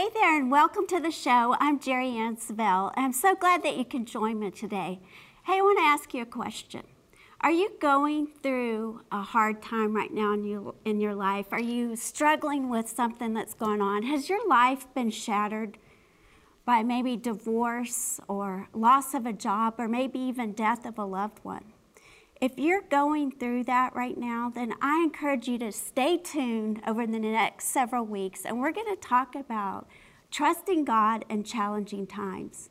and welcome to the show. I'm Jerry Ann Savelle, and I'm so glad that you can join me today. Hey, I want to ask you a question. Are you going through a hard time right now in, you, in your life? Are you struggling with something that's going on? Has your life been shattered by maybe divorce or loss of a job or maybe even death of a loved one? If you're going through that right now, then I encourage you to stay tuned over the next several weeks, and we're going to talk about trusting God in challenging times.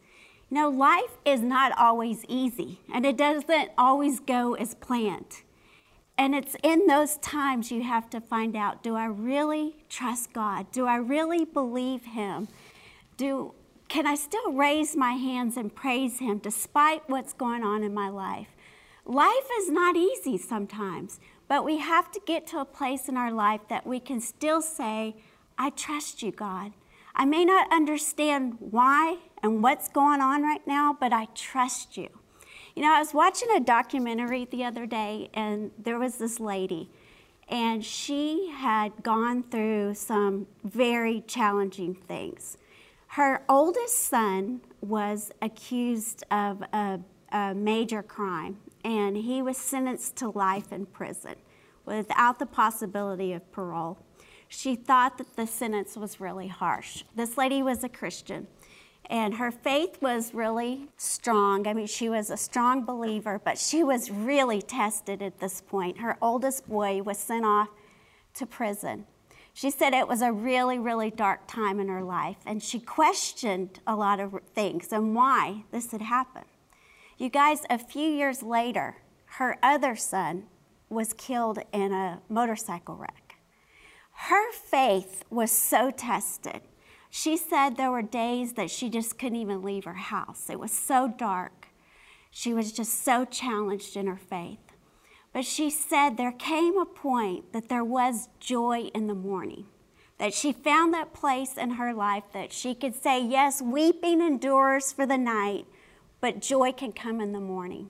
You know, life is not always easy, and it doesn't always go as planned. And it's in those times you have to find out do I really trust God? Do I really believe Him? Do, can I still raise my hands and praise Him despite what's going on in my life? Life is not easy sometimes, but we have to get to a place in our life that we can still say, I trust you, God. I may not understand why and what's going on right now, but I trust you. You know, I was watching a documentary the other day, and there was this lady, and she had gone through some very challenging things. Her oldest son was accused of a, a major crime, and he was sentenced to life in prison without the possibility of parole. She thought that the sentence was really harsh. This lady was a Christian, and her faith was really strong. I mean, she was a strong believer, but she was really tested at this point. Her oldest boy was sent off to prison. She said it was a really, really dark time in her life, and she questioned a lot of things and why this had happened. You guys, a few years later, her other son was killed in a motorcycle wreck. Her faith was so tested. She said there were days that she just couldn't even leave her house. It was so dark. She was just so challenged in her faith. But she said there came a point that there was joy in the morning, that she found that place in her life that she could say, Yes, weeping endures for the night, but joy can come in the morning.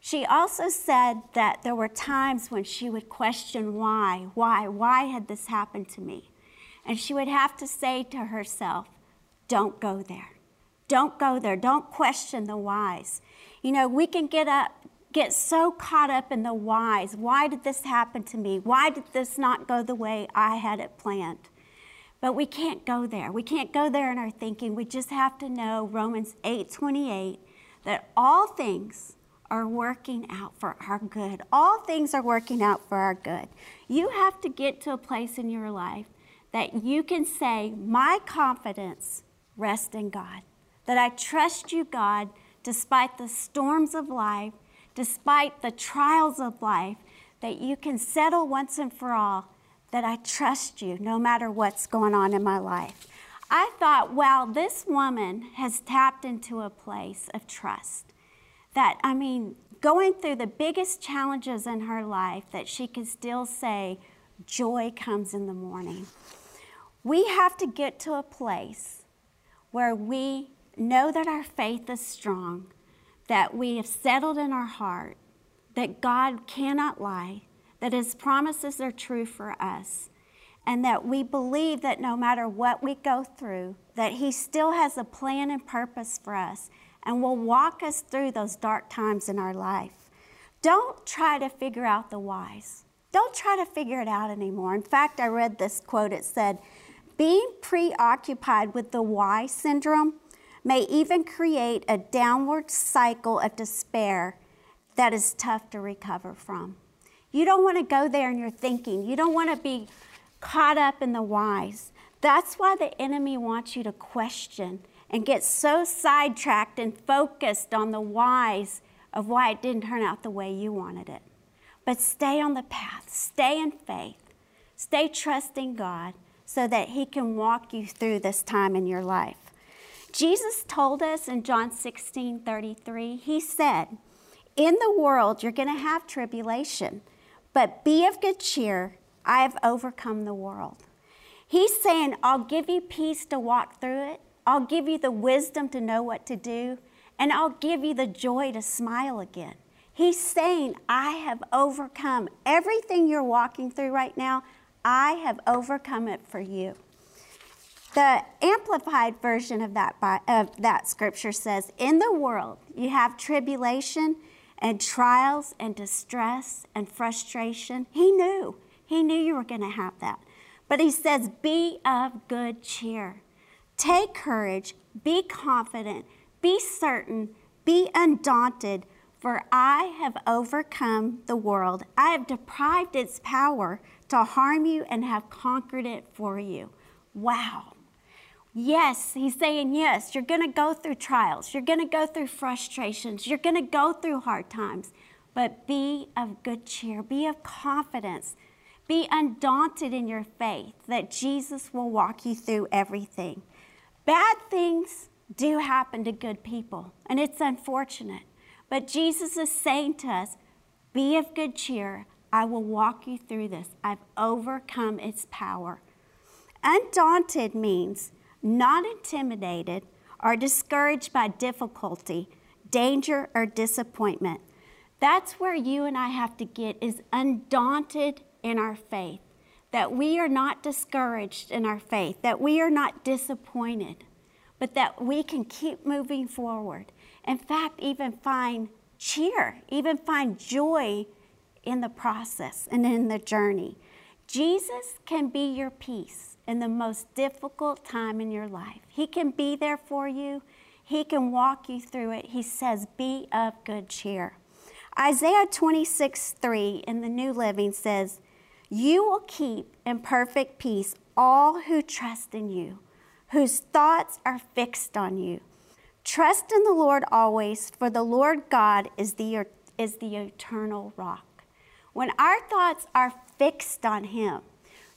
She also said that there were times when she would question why, why, why had this happened to me? And she would have to say to herself, don't go there. Don't go there. Don't question the whys. You know, we can get up, get so caught up in the whys. Why did this happen to me? Why did this not go the way I had it planned? But we can't go there. We can't go there in our thinking. We just have to know Romans 8 28 that all things are working out for our good. All things are working out for our good. You have to get to a place in your life that you can say, My confidence rests in God, that I trust you, God, despite the storms of life, despite the trials of life, that you can settle once and for all that I trust you no matter what's going on in my life. I thought, wow, this woman has tapped into a place of trust. That, I mean, going through the biggest challenges in her life, that she can still say, joy comes in the morning. We have to get to a place where we know that our faith is strong, that we have settled in our heart, that God cannot lie, that His promises are true for us and that we believe that no matter what we go through, that He still has a plan and purpose for us and will walk us through those dark times in our life. Don't try to figure out the whys. Don't try to figure it out anymore. In fact, I read this quote. It said, Being preoccupied with the why syndrome may even create a downward cycle of despair that is tough to recover from. You don't want to go there in your thinking. You don't want to be caught up in the whys. That's why the enemy wants you to question and get so sidetracked and focused on the whys of why it didn't turn out the way you wanted it. But stay on the path, stay in faith, stay trusting God so that He can walk you through this time in your life. Jesus told us in John 16 33, He said, In the world you're going to have tribulation, but be of good cheer. I have overcome the world. He's saying, I'll give you peace to walk through it. I'll give you the wisdom to know what to do. And I'll give you the joy to smile again. He's saying, I have overcome everything you're walking through right now. I have overcome it for you. The amplified version of that, of that scripture says, In the world you have tribulation and trials and distress and frustration. He knew. He knew you were going to have that. But he says, Be of good cheer. Take courage, be confident, be certain, be undaunted, for I have overcome the world. I have deprived its power to harm you and have conquered it for you. Wow. Yes, he's saying, yes, you're going to go through trials. You're going to go through frustrations. You're going to go through hard times. But be of good cheer, be of confidence, be undaunted in your faith that Jesus will walk you through everything. Bad things do happen to good people, and it's unfortunate. But Jesus is saying to us, be of good cheer. I will walk you through this. I've overcome its power. Undaunted means not intimidated or discouraged by difficulty, danger, or disappointment. That's where you and I have to get is undaunted in our faith, that we are not discouraged in our faith, that we are not disappointed, but that we can keep moving forward. In fact, even find cheer, even find joy in the process and in the journey. Jesus can be your peace in the most difficult time in your life. He can be there for you, He can walk you through it. He says, Be of good cheer. Isaiah 26 3 in the New Living says, You will keep in perfect peace all who trust in you, whose thoughts are fixed on you. Trust in the Lord always, for the Lord God is the, is the eternal rock. When our thoughts are fixed on Him,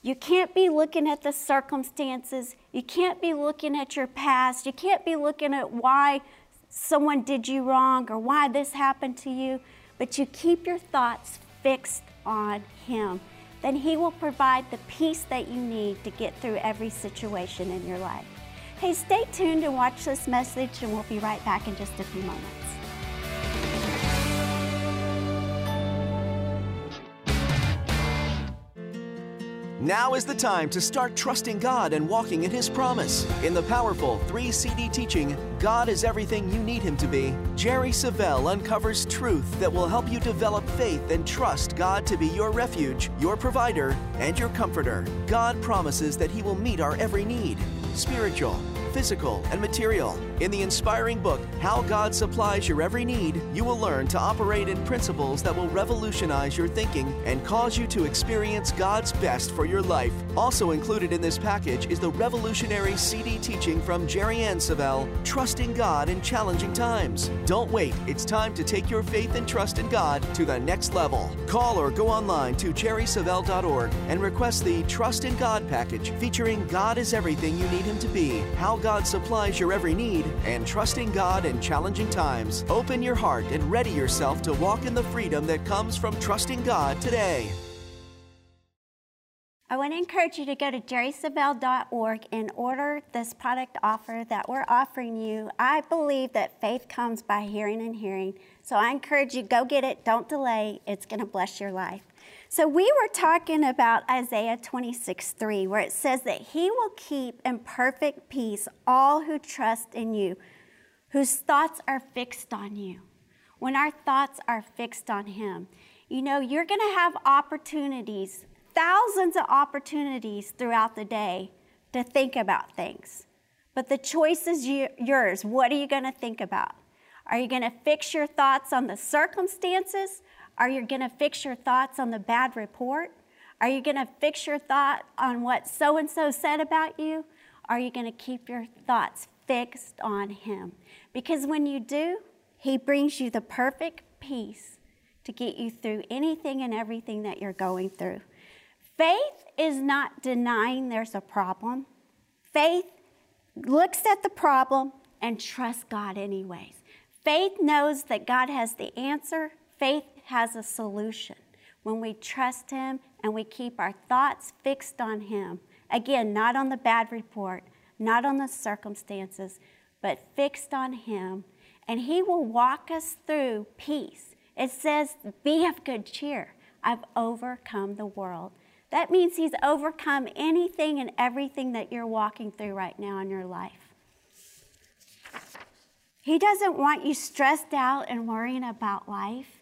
you can't be looking at the circumstances. You can't be looking at your past. You can't be looking at why someone did you wrong or why this happened to you. But you keep your thoughts fixed on Him. Then He will provide the peace that you need to get through every situation in your life. Hey, stay tuned and watch this message, and we'll be right back in just a few moments. Now is the time to start trusting God and walking in His promise. In the powerful three CD teaching, God is Everything You Need Him to Be, Jerry Savelle uncovers truth that will help you develop faith and trust God to be your refuge, your provider, and your comforter. God promises that He will meet our every need spiritual, physical, and material. In the inspiring book, How God Supplies Your Every Need, you will learn to operate in principles that will revolutionize your thinking and cause you to experience God's best for your life. Also included in this package is the revolutionary CD teaching from Jerry Ann Savelle, Trusting God in Challenging Times. Don't wait, it's time to take your faith and trust in God to the next level. Call or go online to jerrysavelle.org and request the Trust in God package featuring God is everything you need Him to be, how God supplies your every need, and trusting God in challenging times. Open your heart and ready yourself to walk in the freedom that comes from trusting God today. I want to encourage you to go to jerrysavelle.org and order this product offer that we're offering you. I believe that faith comes by hearing and hearing. So I encourage you, go get it. Don't delay. It's going to bless your life. So we were talking about Isaiah 26, 3, where it says that he will keep in perfect peace all who trust in you, whose thoughts are fixed on you. When our thoughts are fixed on him, you know, you're going to have opportunities, thousands of opportunities throughout the day to think about things. But the choice is yours. What are you going to think about? Are you going to fix your thoughts on the circumstances are you going to fix your thoughts on the bad report? Are you going to fix your thought on what so and so said about you? Are you going to keep your thoughts fixed on Him? Because when you do, He brings you the perfect peace to get you through anything and everything that you're going through. Faith is not denying there's a problem. Faith looks at the problem and trusts God anyways. Faith knows that God has the answer. Faith has a solution when we trust Him and we keep our thoughts fixed on Him. Again, not on the bad report, not on the circumstances, but fixed on Him. And He will walk us through peace. It says, Be of good cheer. I've overcome the world. That means He's overcome anything and everything that you're walking through right now in your life. He doesn't want you stressed out and worrying about life.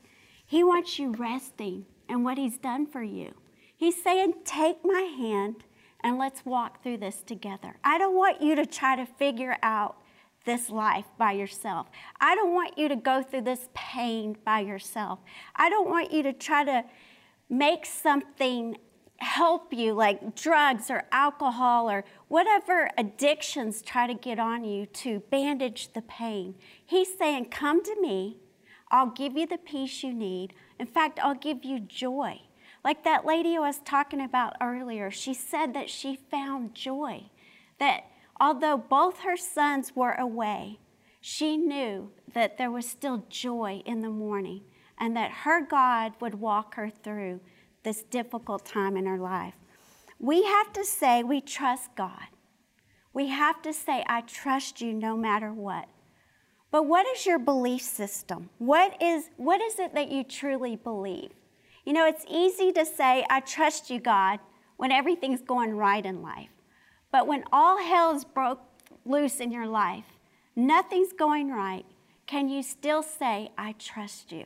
He wants you resting in what He's done for you. He's saying, Take my hand and let's walk through this together. I don't want you to try to figure out this life by yourself. I don't want you to go through this pain by yourself. I don't want you to try to make something help you, like drugs or alcohol or whatever addictions try to get on you to bandage the pain. He's saying, Come to me. I'll give you the peace you need. In fact, I'll give you joy. Like that lady I was talking about earlier, she said that she found joy. That although both her sons were away, she knew that there was still joy in the morning and that her God would walk her through this difficult time in her life. We have to say we trust God. We have to say, I trust you no matter what. But what is your belief system? What is, what is it that you truly believe? You know, it's easy to say, I trust you, God, when everything's going right in life. But when all hell's broke loose in your life, nothing's going right, can you still say, I trust you?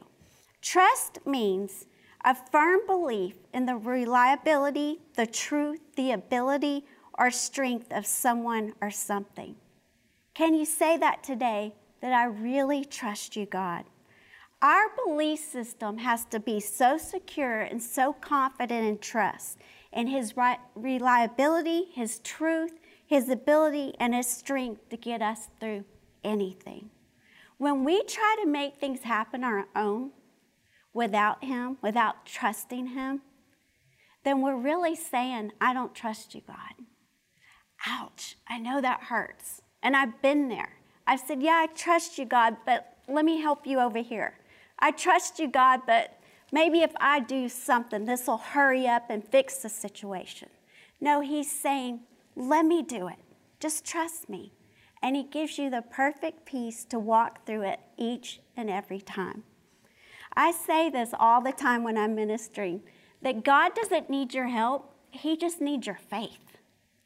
Trust means a firm belief in the reliability, the truth, the ability, or strength of someone or something. Can you say that today that I really trust you, God? Our belief system has to be so secure and so confident in trust in His reliability, His truth, His ability, and His strength to get us through anything. When we try to make things happen on our own, without Him, without trusting Him, then we're really saying, I don't trust you, God. Ouch, I know that hurts. And I've been there. I've said, Yeah, I trust you, God, but let me help you over here. I trust you, God, but maybe if I do something, this will hurry up and fix the situation. No, He's saying, Let me do it. Just trust me. And He gives you the perfect peace to walk through it each and every time. I say this all the time when I'm ministering that God doesn't need your help, He just needs your faith.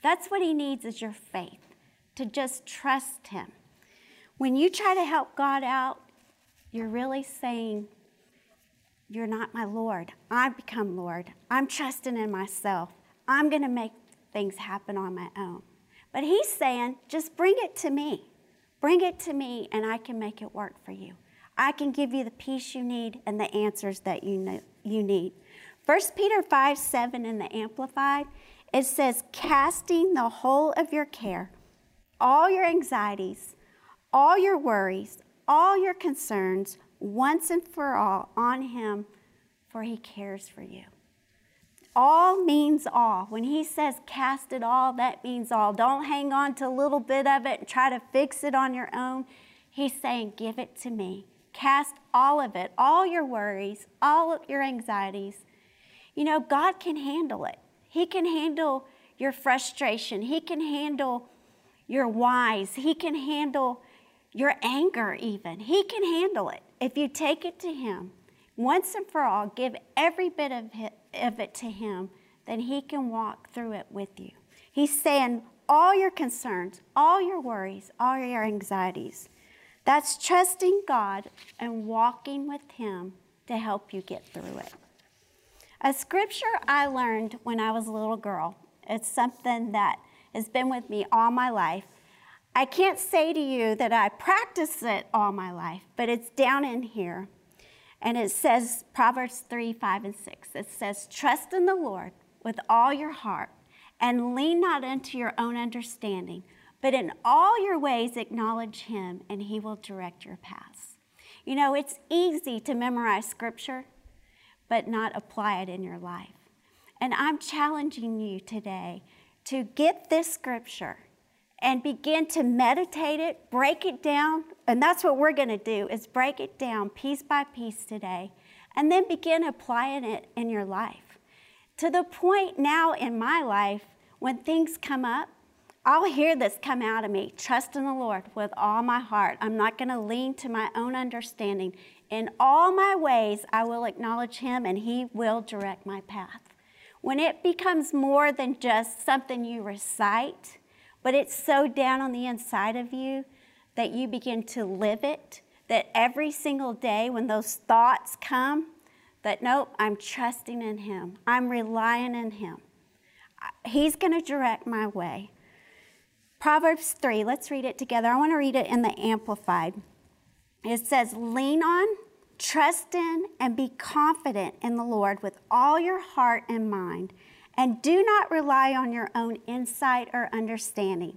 That's what He needs is your faith, to just trust Him. When you try to help God out, you're really saying, You're not my Lord. I become Lord. I'm trusting in myself. I'm going to make things happen on my own. But He's saying, Just bring it to me. Bring it to me, and I can make it work for you. I can give you the peace you need and the answers that you, know, you need. 1 Peter 5 7 in the Amplified, it says, casting the whole of your care, all your anxieties, all your worries, all your concerns, once and for all, on Him, for He cares for you. All means all. When He says cast it all, that means all. Don't hang on to a little bit of it and try to fix it on your own. He's saying, give it to me. Cast all of it, all your worries, all of your anxieties. You know, God can handle it. He can handle your frustration. He can handle your whys. He can handle your anger, even. He can handle it. If you take it to Him, once and for all, give every bit of it, to Him, then He can walk through it with you. He's saying, all your concerns, all your worries, all your anxieties, that's trusting God and walking with Him to help you get through it. A scripture I learned when I was a little girl, it's something that has been with me all my life. I can't say to you that I practice it all my life, but it's down in here. And it says, Proverbs 3 5 and 6, it says, Trust in the Lord with all your heart and lean not into your own understanding but in all your ways, acknowledge Him, and He will direct your paths. You know, it's easy to memorize Scripture, but not apply it in your life. And I'm challenging you today to get this Scripture and begin to meditate it, break it down, and that's what we're going to do is break it down piece by piece today, and then begin applying it in your life. To the point now in my life when things come up, I'll hear this come out of me trust in the Lord with all my heart. I'm not going to lean to my own understanding. In all my ways, I will acknowledge Him and He will direct my path. when it becomes more than just something you recite, but it's so down on the inside of you that you begin to live it, that every single day when those thoughts come, that nope, I'm trusting in Him, I'm relying in Him. He's going to direct my way. Proverbs 3, let's read it together. I want to read it in the Amplified. It says, Lean on, trust in, and be confident in the Lord with all your heart and mind, and do not rely on your own insight or understanding.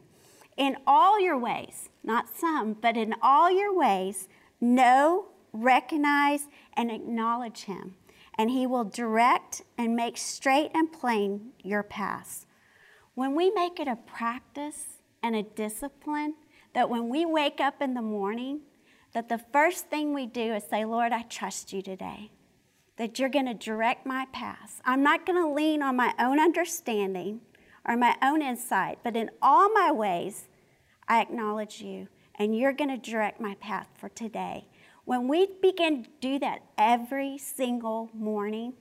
In all your ways, not some, but in all your ways, know, recognize, and acknowledge Him, and He will direct and make straight and plain your paths. When we make it a practice and a discipline that when we wake up in the morning, that the first thing we do is say, Lord, I trust you today. That you're going to direct my path. I'm not going to lean on my own understanding or my own insight, but in all my ways, I acknowledge you, and you're going to direct my path for today. When we begin to do that every single morning,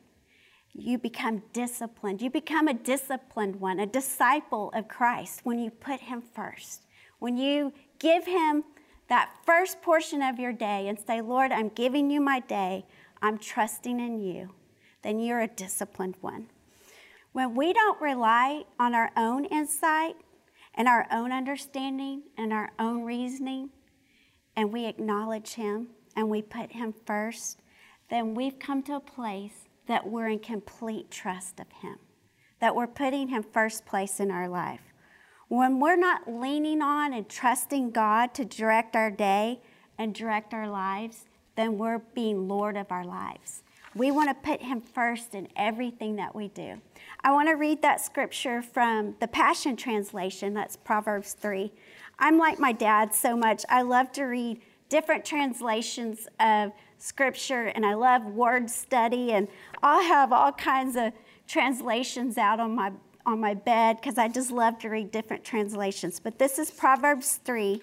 you become disciplined. You become a disciplined one, a disciple of Christ when you put Him first. When you give Him that first portion of your day and say, Lord, I'm giving you my day, I'm trusting in you, then you're a disciplined one. When we don't rely on our own insight and our own understanding and our own reasoning, and we acknowledge Him and we put Him first, then we've come to a place that we're in complete trust of Him, that we're putting Him first place in our life. When we're not leaning on and trusting God to direct our day and direct our lives, then we're being Lord of our lives. We want to put Him first in everything that we do. I want to read that scripture from the Passion Translation, that's Proverbs 3. I'm like my dad so much. I love to read different translations of scripture and I love word study and I'll have all kinds of translations out on my on my bed because I just love to read different translations. But this is Proverbs 3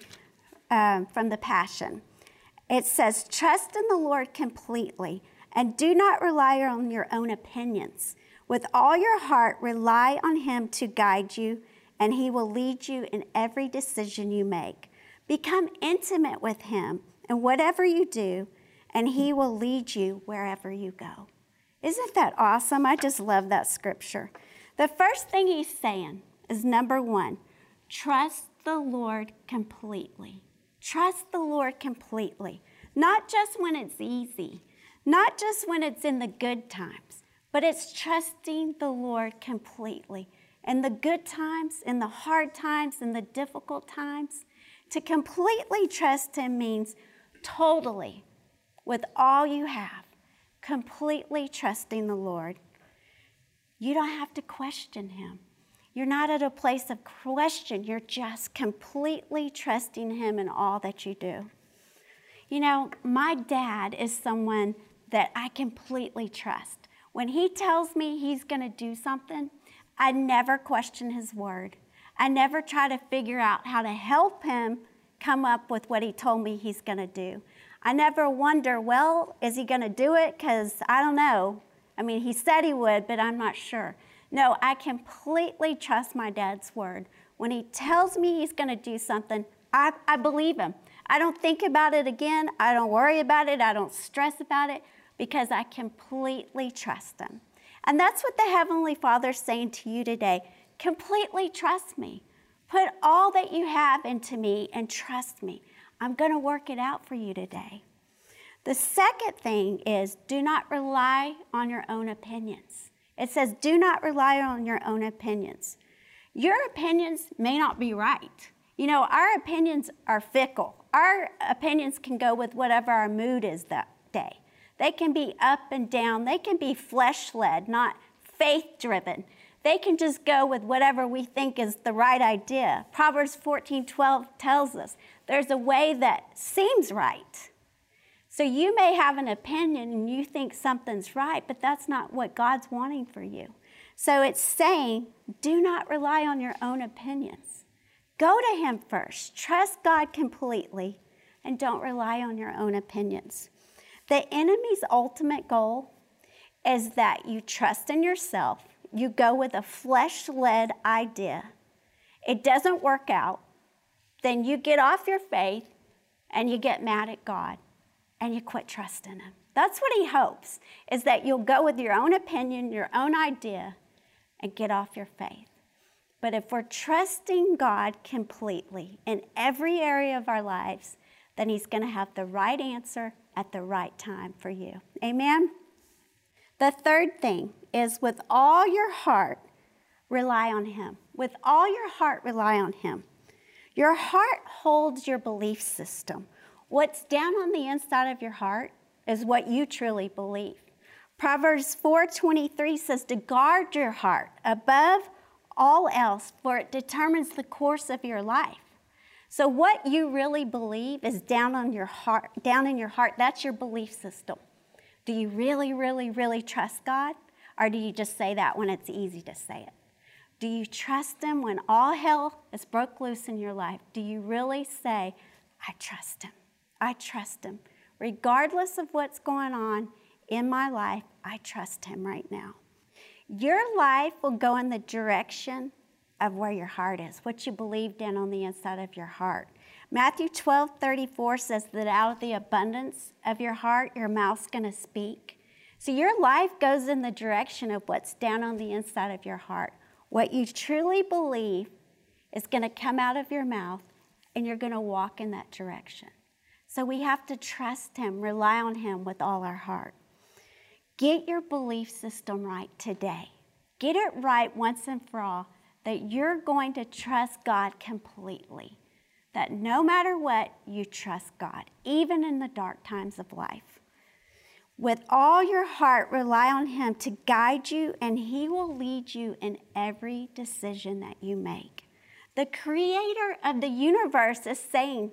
um, from the Passion. It says, Trust in the Lord completely and do not rely on your own opinions. With all your heart, rely on Him to guide you, and He will lead you in every decision you make. Become intimate with Him in whatever you do, and He will lead you wherever you go. Isn't that awesome? I just love that scripture. The first thing he's saying is number one, trust the Lord completely. Trust the Lord completely. Not just when it's easy, not just when it's in the good times, but it's trusting the Lord completely. In the good times, in the hard times, in the difficult times, to completely trust Him means totally, with all you have, completely trusting the Lord. You don't have to question him. You're not at a place of question. You're just completely trusting him in all that you do. You know, my dad is someone that I completely trust. When he tells me he's going to do something, I never question his word. I never try to figure out how to help him come up with what he told me he's going to do. I never wonder, well, is he going to do it? Because I don't know. I mean, he said he would, but I'm not sure. No, I completely trust my dad's word. When he tells me he's going to do something, I, I believe him. I don't think about it again. I don't worry about it. I don't stress about it because I completely trust him. And that's what the Heavenly Father's saying to you today. Completely trust me. Put all that you have into me and trust me. I'm going to work it out for you today. The second thing is do not rely on your own opinions. It says, do not rely on your own opinions. Your opinions may not be right. You know, our opinions are fickle. Our opinions can go with whatever our mood is that day. They can be up and down, they can be flesh led, not faith driven. They can just go with whatever we think is the right idea. Proverbs 14 12 tells us there's a way that seems right so you may have an opinion and you think something's right, but that's not what God's wanting for you. So it's saying, do not rely on your own opinions. Go to Him first. Trust God completely and don't rely on your own opinions. The enemy's ultimate goal is that you trust in yourself, you go with a flesh led idea, it doesn't work out, then you get off your faith and you get mad at God and you quit trusting Him. That's what He hopes, is that you'll go with your own opinion, your own idea, and get off your faith. But if we're trusting God completely in every area of our lives, then He's going to have the right answer at the right time for you. Amen? The third thing is with all your heart, rely on Him. With all your heart, rely on Him. Your heart holds your belief system. What's down on the inside of your heart is what you truly believe. Proverbs 4:23 says to guard your heart above all else for it determines the course of your life. So what you really believe is down on your heart, down in your heart. That's your belief system. Do you really really really trust God or do you just say that when it's easy to say it? Do you trust him when all hell is broke loose in your life? Do you really say, I trust him? I trust him. Regardless of what's going on in my life, I trust him right now. Your life will go in the direction of where your heart is, what you believe in on the inside of your heart. Matthew 12 34 says that out of the abundance of your heart, your mouth's going to speak. So your life goes in the direction of what's down on the inside of your heart. What you truly believe is going to come out of your mouth, and you're going to walk in that direction. So we have to trust Him, rely on Him with all our heart. Get your belief system right today. Get it right once and for all that you're going to trust God completely. That no matter what, you trust God, even in the dark times of life. With all your heart, rely on Him to guide you, and He will lead you in every decision that you make. The Creator of the universe is saying,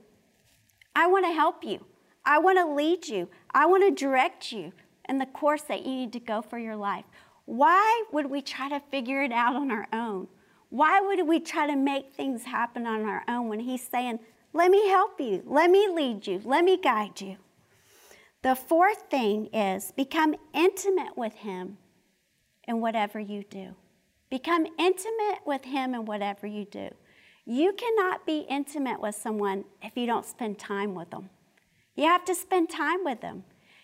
I want to help you. I want to lead you. I want to direct you in the course that you need to go for your life. Why would we try to figure it out on our own? Why would we try to make things happen on our own when He's saying, Let me help you, let me lead you, let me guide you? The fourth thing is become intimate with Him in whatever you do. Become intimate with Him in whatever you do. You cannot be intimate with someone if you don't spend time with them. You have to spend time with them.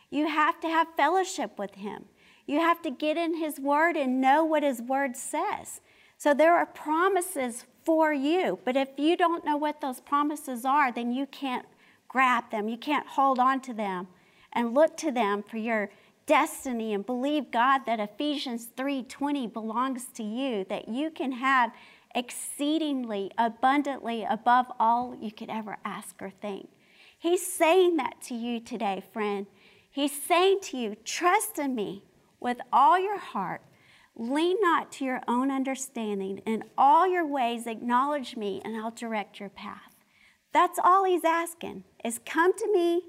You have to have fellowship with Him. You have to get in His Word and know what His Word says. So there are promises for you, but if you don't know what those promises are, then you can't grab them. You can't hold on to them and look to them for your destiny and believe God that Ephesians 3:20 belongs to you, that you can have exceedingly abundantly above all you could ever ask or think. He's saying that to you today, friend. He's saying to you, trust in me with all your heart. Lean not to your own understanding. In all your ways, acknowledge me, and I'll direct your path. That's all he's asking is come to me.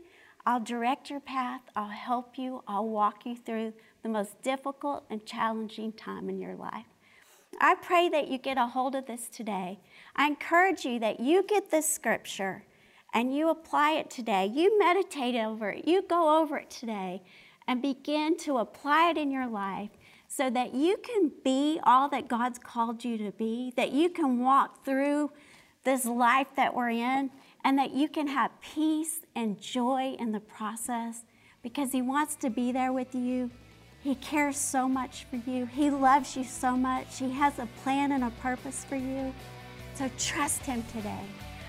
I'll direct your path. I'll help you. I'll walk you through the most difficult and challenging time in your life. I pray that you get a hold of this today. I encourage you that you get this scripture and you apply it today. You meditate over it. You go over it today and begin to apply it in your life so that you can be all that God's called you to be, that you can walk through this life that we're in, and that you can have peace and joy in the process because He wants to be there with you he cares so much for you. He loves you so much. He has a plan and a purpose for you. So trust Him today.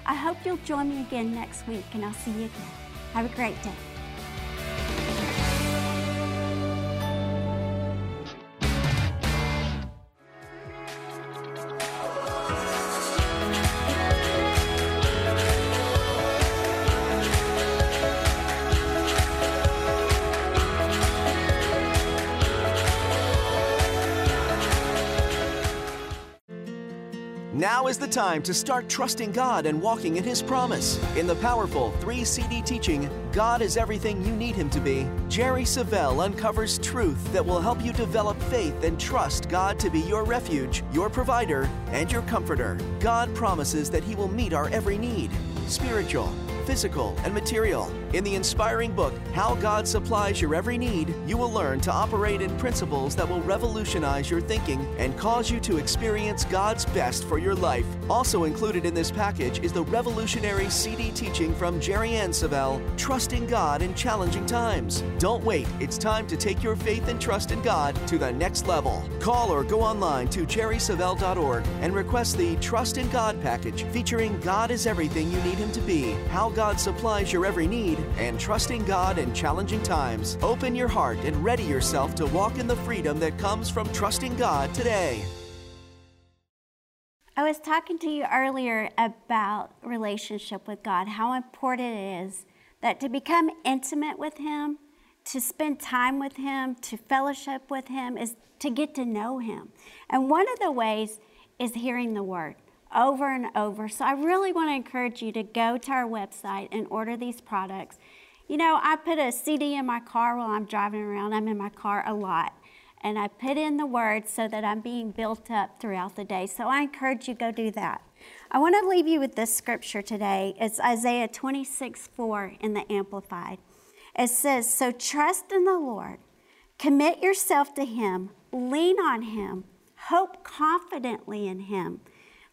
I hope you'll join me again next week, and I'll see you again. Have a great day. Is the time to start trusting God and walking in His promise. In the powerful three CD teaching, God is Everything You Need Him to Be, Jerry Savelle uncovers truth that will help you develop faith and trust God to be your refuge, your provider, and your comforter. God promises that He will meet our every need spiritual, physical, and material. In the inspiring book, How God Supplies Your Every Need, you will learn to operate in principles that will revolutionize your thinking and cause you to experience God's best for your life. Also included in this package is the revolutionary CD teaching from Jerry Ann Savelle, Trusting God in Challenging Times. Don't wait, it's time to take your faith and trust in God to the next level. Call or go online to jerrysavelle.org and request the Trust in God package featuring God is everything you need Him to be, how God supplies your every need, and trusting God in challenging times. Open your heart and ready yourself to walk in the freedom that comes from trusting God today. I was talking to you earlier about relationship with God, how important it is that to become intimate with Him, to spend time with Him, to fellowship with Him, is to get to know Him. And one of the ways is hearing the Word over and over. So I really want to encourage you to go to our website and order these products. You know, I put a CD in my car while I'm driving around. I'm in my car a lot. And I put in the words so that I'm being built up throughout the day. So I encourage you go do that. I want to leave you with this scripture today. It's Isaiah 26 4 in the Amplified. It says, So trust in the Lord, commit yourself to Him, lean on Him, hope confidently in Him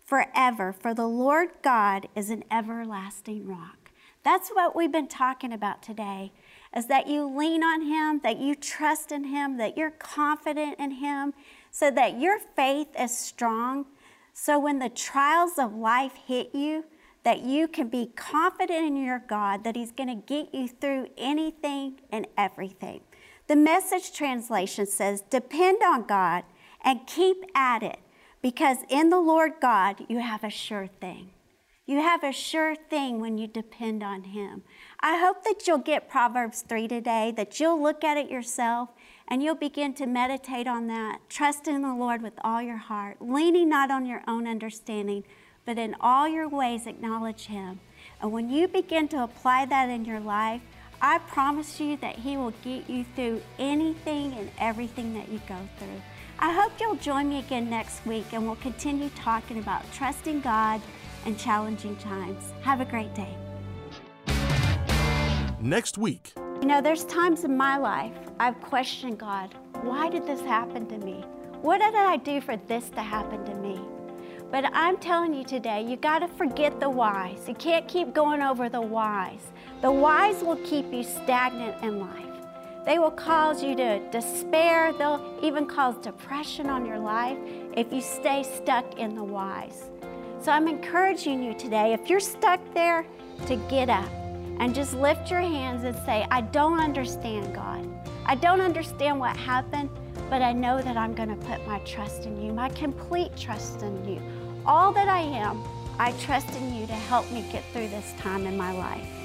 forever, for the Lord God is an everlasting rock. That's what we've been talking about today is that you lean on him, that you trust in him, that you're confident in him, so that your faith is strong. So when the trials of life hit you, that you can be confident in your God that he's going to get you through anything and everything. The message translation says, depend on God and keep at it because in the Lord God, you have a sure thing. You have a sure thing when you depend on Him. I hope that you'll get Proverbs 3 today, that you'll look at it yourself and you'll begin to meditate on that. Trust in the Lord with all your heart, leaning not on your own understanding, but in all your ways acknowledge Him. And when you begin to apply that in your life, I promise you that He will get you through anything and everything that you go through. I hope you'll join me again next week and we'll continue talking about trusting God and challenging times. Have a great day. Next week. You know, there's times in my life I've questioned God why did this happen to me? What did I do for this to happen to me? But I'm telling you today, you got to forget the whys. You can't keep going over the whys. The whys will keep you stagnant in life. They will cause you to despair. They'll even cause depression on your life if you stay stuck in the whys. So I'm encouraging you today, if you're stuck there, to get up and just lift your hands and say, I don't understand, God. I don't understand what happened, but I know that I'm going to put my trust in you, my complete trust in you. All that I am, I trust in you to help me get through this time in my life.